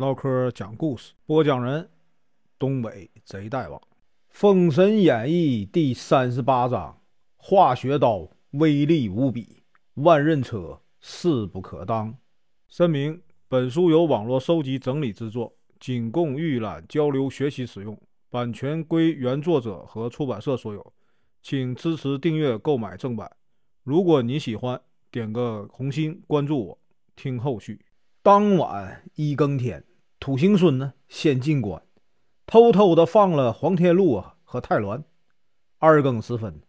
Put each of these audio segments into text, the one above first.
唠嗑讲故事，播讲人：东北贼大王，《封神演义》第三十八章：化学刀威力无比，万刃车势不可当。声明：本书由网络收集整理制作，仅供预览、交流、学习使用，版权归原作者和出版社所有，请支持订阅、购买正版。如果你喜欢，点个红心，关注我，听后续。当晚一更天。土行孙呢，先进关，偷偷的放了黄天禄啊和太鸾。二更时分，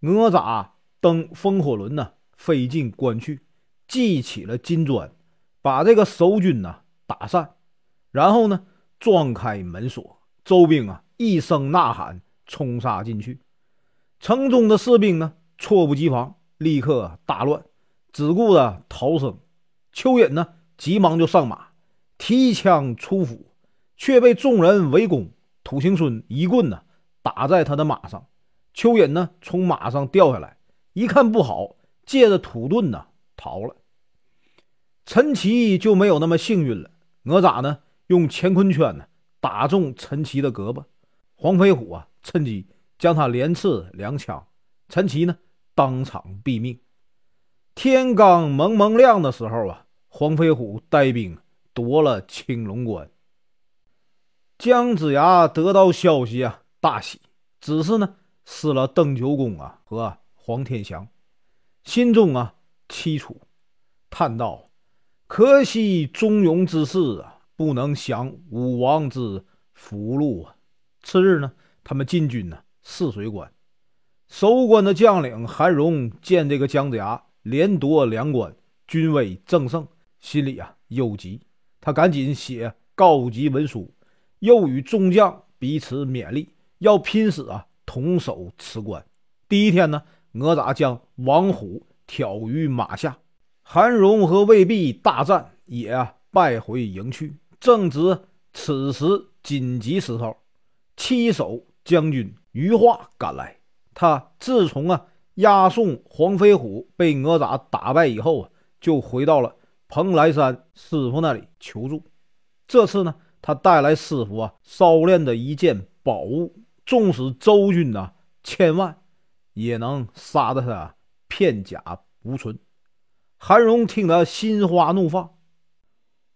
哪吒登风火轮呢，飞进关去，系起了金砖，把这个守军呢打散，然后呢，撞开门锁，周兵啊一声呐喊，冲杀进去。城中的士兵呢，措不及防，立刻大乱，只顾着逃生。蚯蚓呢，急忙就上马。提枪出府，却被众人围攻。土行孙一棍呢打在他的马上，蚯蚓呢从马上掉下来，一看不好，借着土遁呢逃了。陈奇就没有那么幸运了。哪吒呢用乾坤圈呢打中陈奇的胳膊，黄飞虎啊趁机将他连刺两枪，陈奇呢当场毙命。天刚蒙蒙亮的时候啊，黄飞虎带兵。夺了青龙关，姜子牙得到消息啊，大喜，只是呢失了邓九公啊和黄天祥，心中啊凄楚，叹道：“可惜忠勇之士啊，不能享武王之福禄啊。”次日呢，他们进军呢泗水关，守关的将领韩荣见这个姜子牙连夺两关，军威正盛，心里啊忧急。他赶紧写告急文书，又与众将彼此勉励，要拼死啊，同守此关。第一天呢，哪吒将王虎挑于马下，韩荣和魏碧大战，也败回营去。正值此时紧急时候，七守将军余化赶来。他自从啊押送黄飞虎被哪吒打败以后啊，就回到了。蓬莱山师傅那里求助，这次呢，他带来师傅啊烧炼的一件宝物，纵使周军呐千万，也能杀得他片甲无存。韩荣听得心花怒放。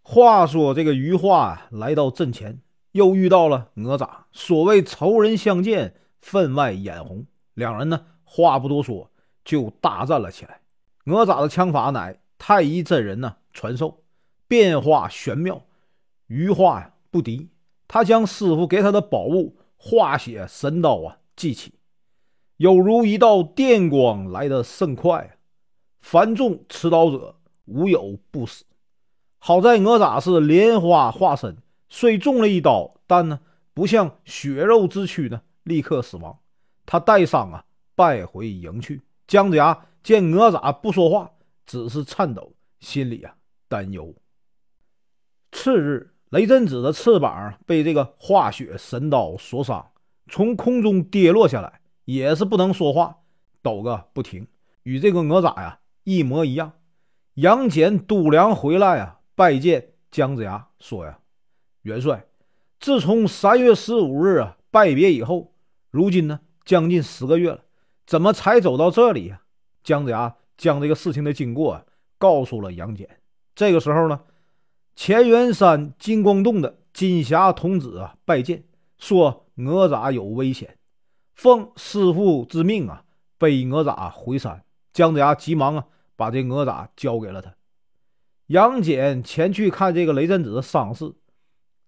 话说这个余化啊，来到阵前，又遇到了哪吒。所谓仇人相见，分外眼红。两人呢，话不多说，就大战了起来。哪吒的枪法乃太乙真人呢。传授变化玄妙，余化呀不敌。他将师傅给他的宝物化血神刀啊祭起，有如一道电光来得甚快。凡中持刀者无有不死。好在哪吒是莲花化身，虽中了一刀，但呢不像血肉之躯呢立刻死亡。他带伤啊败回营去。姜子牙见哪吒不说话，只是颤抖，心里啊。担忧。次日，雷震子的翅膀被这个化雪神刀所伤，从空中跌落下来，也是不能说话，抖个不停，与这个哪吒呀一模一样。杨戬、督粮回来啊，拜见姜子牙，说呀：“元帅，自从三月十五日啊拜别以后，如今呢将近十个月了，怎么才走到这里呀？”姜子牙将这个事情的经过告诉了杨戬。这个时候呢，乾元山金光洞的金霞童子啊拜见，说哪吒有危险，奉师傅之命啊背哪吒回山。姜子牙急忙啊把这哪吒交给了他。杨戬前去看这个雷震子的伤势，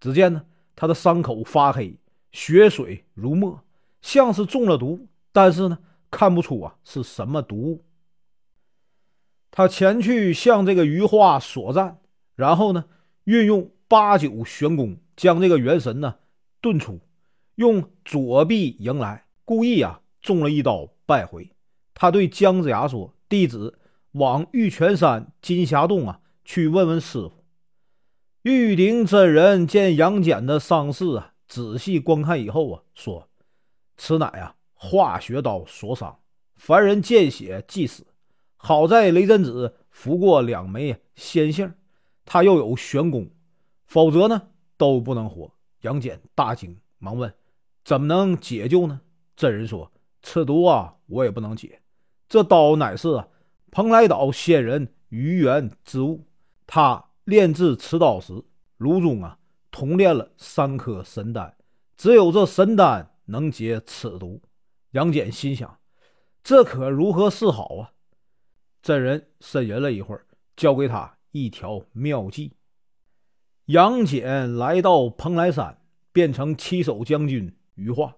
只见呢他的伤口发黑，血水如墨，像是中了毒，但是呢看不出啊是什么毒物。他前去向这个余化所战，然后呢，运用八九玄功将这个元神呢遁出，用左臂迎来，故意啊中了一刀败回。他对姜子牙说：“弟子往玉泉山金霞洞啊去问问师傅。”玉鼎真人见杨戬的伤势啊，仔细观看以后啊，说：“此乃啊化学刀所伤，凡人见血即死。”好在雷震子服过两枚仙杏，他又有玄功，否则呢都不能活。杨戬大惊，忙问：“怎么能解救呢？”真人说：“此毒啊，我也不能解。这刀乃是蓬莱岛仙人于元之物。他炼制此刀时，炉中啊同炼了三颗神丹，只有这神丹能解此毒。”杨戬心想：“这可如何是好啊？”真人呻吟了一会儿，教给他一条妙计。杨戬来到蓬莱山，变成七手将军于化，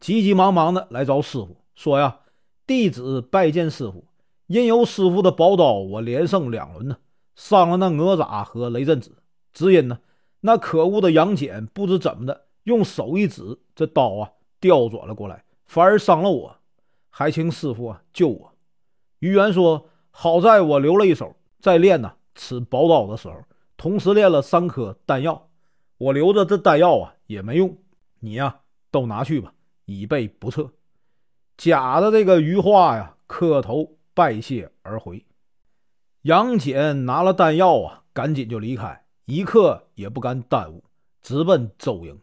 急急忙忙的来找师傅，说：“呀，弟子拜见师傅。因有师傅的宝刀，我连胜两轮呢，伤了那哪吒和雷震子。只因呢，那可恶的杨戬不知怎么的，用手一指，这刀啊调转了过来，反而伤了我，还请师傅啊救我。”于元说。好在我留了一手，在练呢。此宝刀的时候，同时练了三颗丹药。我留着这丹药啊，也没用。你呀，都拿去吧，以备不测。假的这个余化呀，磕头拜谢而回。杨戬拿了丹药啊，赶紧就离开，一刻也不敢耽误，直奔周营。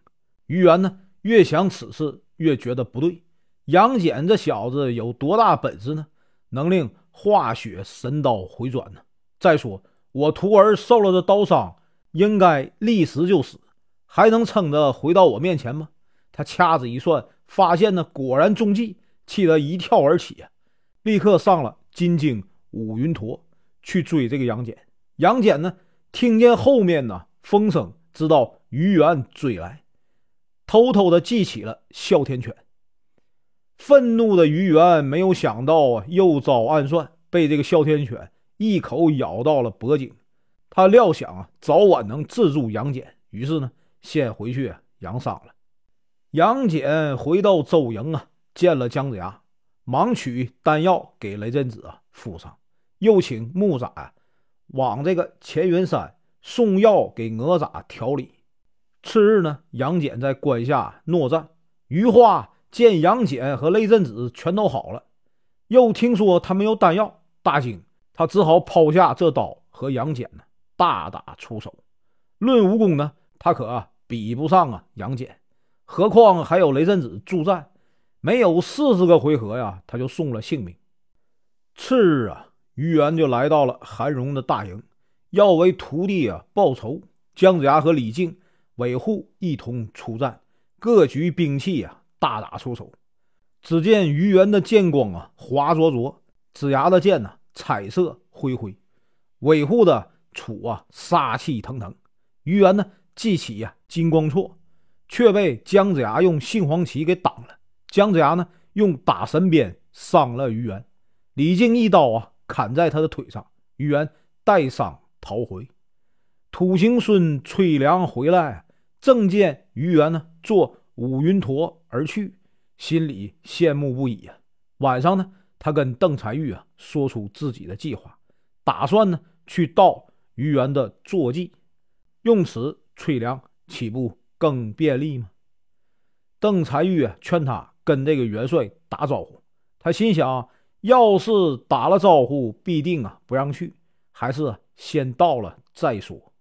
于元呢，越想此事，越觉得不对。杨戬这小子有多大本事呢？能令？化血神刀回转呢？再说我徒儿受了这刀伤，应该立时就死，还能撑着回到我面前吗？他掐指一算，发现呢果然中计，气得一跳而起，立刻上了金睛五云陀去追这个杨戬。杨戬呢听见后面呢风声，知道于元追来，偷偷的记起了哮天犬。愤怒的于元没有想到啊，又遭暗算，被这个哮天犬一口咬到了脖颈。他料想啊，早晚能制住杨戬，于是呢，先回去养伤了。杨戬回到周营啊，见了姜子牙，忙取丹药给雷震子啊敷上，又请木吒啊往这个乾元山送药给哪吒调理。次日呢，杨戬在关下诺战，余化。见杨戬和雷震子全都好了，又听说他没有丹药，大惊。他只好抛下这刀，和杨戬呢大打出手。论武功呢，他可比不上啊杨戬，何况还有雷震子助战。没有四十个回合呀，他就送了性命。次日啊，于元就来到了韩荣的大营，要为徒弟啊报仇。姜子牙和李靖、韦护一同出战，各举兵器啊。大打出手，只见于元的剑光啊，滑灼灼；子牙的剑呢，彩色恢恢；韦护的杵啊，杀气腾腾。于元呢，记起呀，金光错，却被姜子牙用杏黄旗给挡了。姜子牙呢，用打神鞭伤了于元。李靖一刀啊，砍在他的腿上，于元带伤逃回。土行孙崔良回来，正见于元呢，坐。五云陀而去，心里羡慕不已啊。晚上呢，他跟邓婵玉啊说出自己的计划，打算呢去盗于元的坐骑，用此催粮，岂不更便利吗？邓婵玉啊劝他跟这个元帅打招呼，他心想，要是打了招呼，必定啊不让去，还是先到了再说。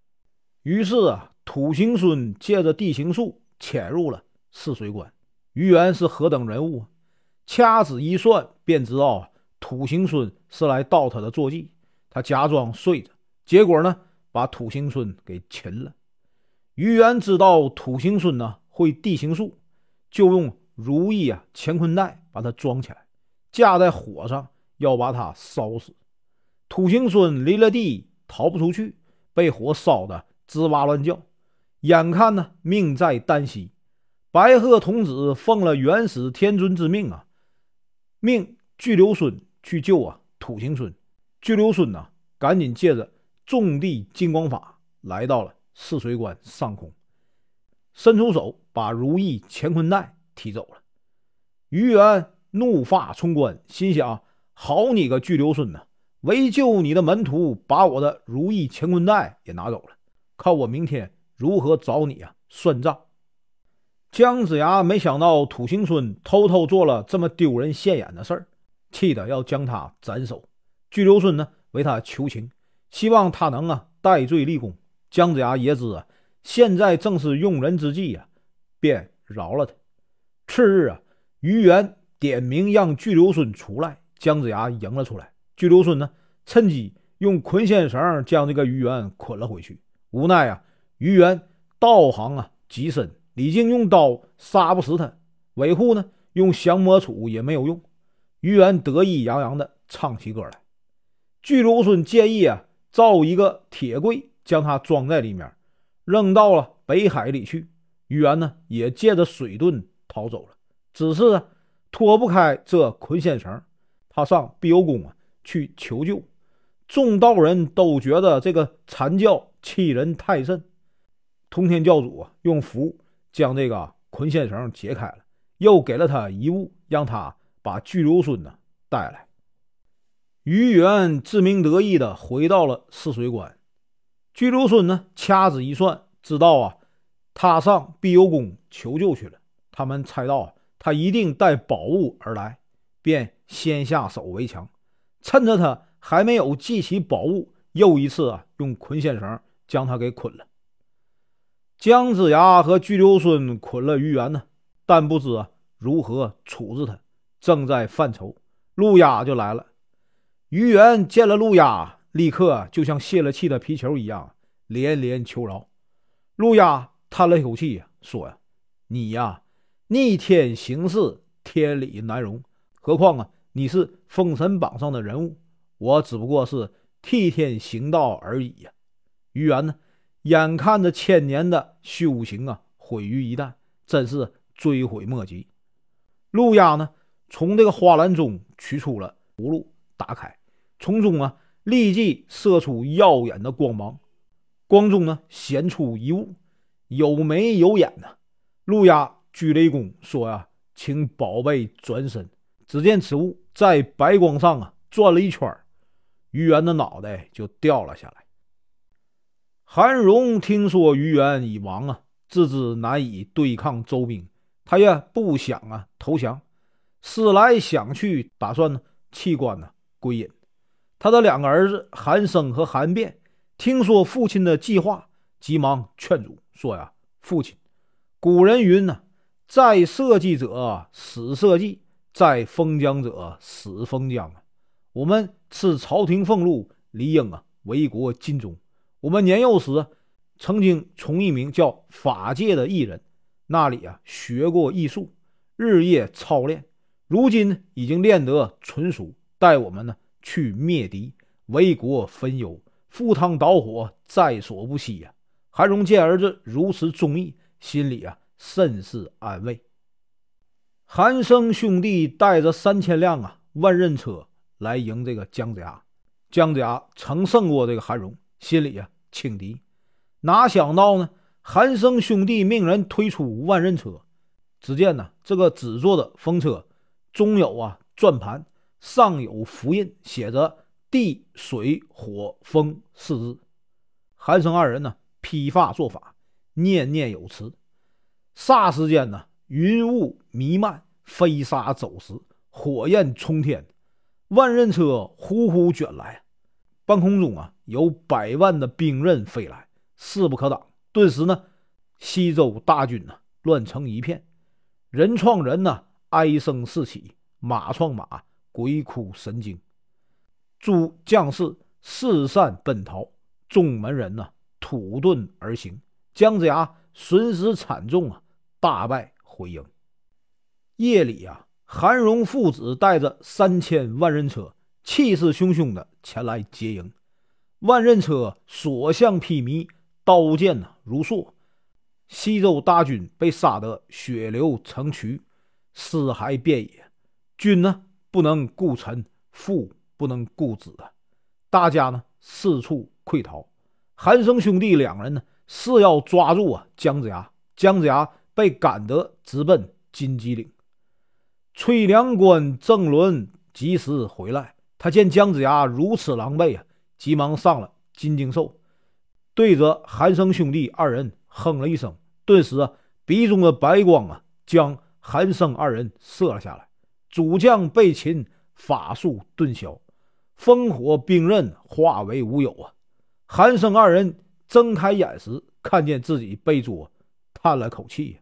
于是啊，土行孙借着地形术潜入了。泗水关，于元是何等人物啊？掐指一算，便知道土行孙是来盗他的坐骑。他假装睡着，结果呢，把土行孙给擒了。于元知道土行孙呢会地形术，就用如意啊乾坤袋把他装起来，架在火上，要把他烧死。土行孙离了地，逃不出去，被火烧得吱哇乱叫，眼看呢命在旦夕。白鹤童子奉了元始天尊之命啊，命巨流孙去救啊土行孙。巨流孙呐，赶紧借着种地金光法来到了泗水关上空，伸出手把如意乾坤袋提走了。于元怒发冲冠，心想：好你个巨留孙呐，为救你的门徒，把我的如意乾坤袋也拿走了，看我明天如何找你啊算账！姜子牙没想到土行孙偷偷做了这么丢人现眼的事儿，气得要将他斩首。巨留孙呢为他求情，希望他能啊戴罪立功。姜子牙也知啊现在正是用人之际呀，便饶了他。次日啊，于元点名让巨留孙出来，姜子牙迎了出来。巨留孙呢，趁机用捆线绳将这个于元捆了回去。无奈啊，于元道行啊极深，李靖用刀杀不死他，韦护呢用降魔杵也没有用。于元得意洋洋的唱起歌来。巨留孙建议啊，造一个铁柜，将他装在里面，扔到了北海里去。于元呢，也借着水遁逃走了。只是啊，脱不开这捆仙绳，他上碧游宫啊去求救。众道人都觉得这个阐教欺人太甚。通天教主啊，用符将这个捆线绳解开了，又给了他一物，让他把巨留孙呢带来。于元自鸣得意的回到了泗水关，巨留孙呢掐指一算，知道啊，他上碧游宫求救去了。他们猜到，他一定带宝物而来，便先下手为强，趁着他还没有记起宝物，又一次啊用捆线绳将他给捆了。姜子牙和巨留孙捆了于元呢，但不知如何处置他，正在犯愁，陆压就来了。于元见了陆压，立刻就像泄了气的皮球一样，连连求饶。陆压叹了一口气，说：“呀，你呀，逆天行事，天理难容。何况啊，你是封神榜上的人物，我只不过是替天行道而已呀。”于元呢，眼看着千年的修行啊，毁于一旦，真是追悔莫及。陆压呢，从这个花篮中取出了葫芦，打开。从中啊，立即射出耀眼的光芒，光中呢显出一物，有眉有眼呐。陆压鞠雷躬说呀：“请宝贝转身。”只见此物在白光上啊转了一圈，于元的脑袋就掉了下来。韩荣听说于元已亡啊，自知难以对抗周兵，他也不想啊投降，思来想去，打算呢弃官呢归隐。他的两个儿子韩生和韩变听说父亲的计划，急忙劝阻说：“呀，父亲，古人云呢，在社稷者死社稷，在封疆者死封疆啊。我们吃朝廷俸禄，理应啊为国尽忠。我们年幼时曾经从一名叫法界的艺人那里啊学过艺术，日夜操练，如今已经练得纯熟，待我们呢。”去灭敌，为国分忧，赴汤蹈火，在所不惜呀！韩荣见儿子如此忠义，心里啊甚是安慰。韩生兄弟带着三千辆啊万人车来迎这个姜子牙。姜子牙曾胜过这个韩荣，心里啊轻敌。哪想到呢？韩生兄弟命人推出万人车，只见呢这个纸做的风车中有啊转盘。上有符印，写着“地水火风”四字。韩生二人呢，披发做法，念念有词。霎时间呢，云雾弥漫，飞沙走石，火焰冲天，万人车呼呼卷来。半空中啊，有百万的兵刃飞来，势不可挡。顿时呢，西周大军呢，乱成一片，人撞人呢，哀声四起，马撞马。鬼哭神惊，诸将士四散奔逃，众门人呢土遁而行。姜子牙损失惨重啊，大败回营。夜里啊，韩荣父子带着三千万人车，气势汹汹的前来接应。万人车所向披靡，刀剑呐如梭。西周大军被杀得血流成渠，尸骸遍野。军呢？不能顾臣，父不能顾子啊！大家呢四处溃逃。韩生兄弟两人呢是要抓住啊姜子牙，姜子牙被赶得直奔金鸡岭。崔良官郑伦及时回来，他见姜子牙如此狼狈啊，急忙上了金睛兽，对着韩生兄弟二人哼了一声，顿时啊鼻中的白光啊将韩生二人射了下来。主将被擒，法术顿消，烽火兵刃化为乌有啊！韩生二人睁开眼时，看见自己被捉，叹了口气：“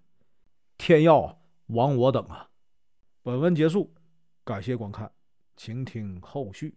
天要亡我等啊！”本文结束，感谢观看，请听后续。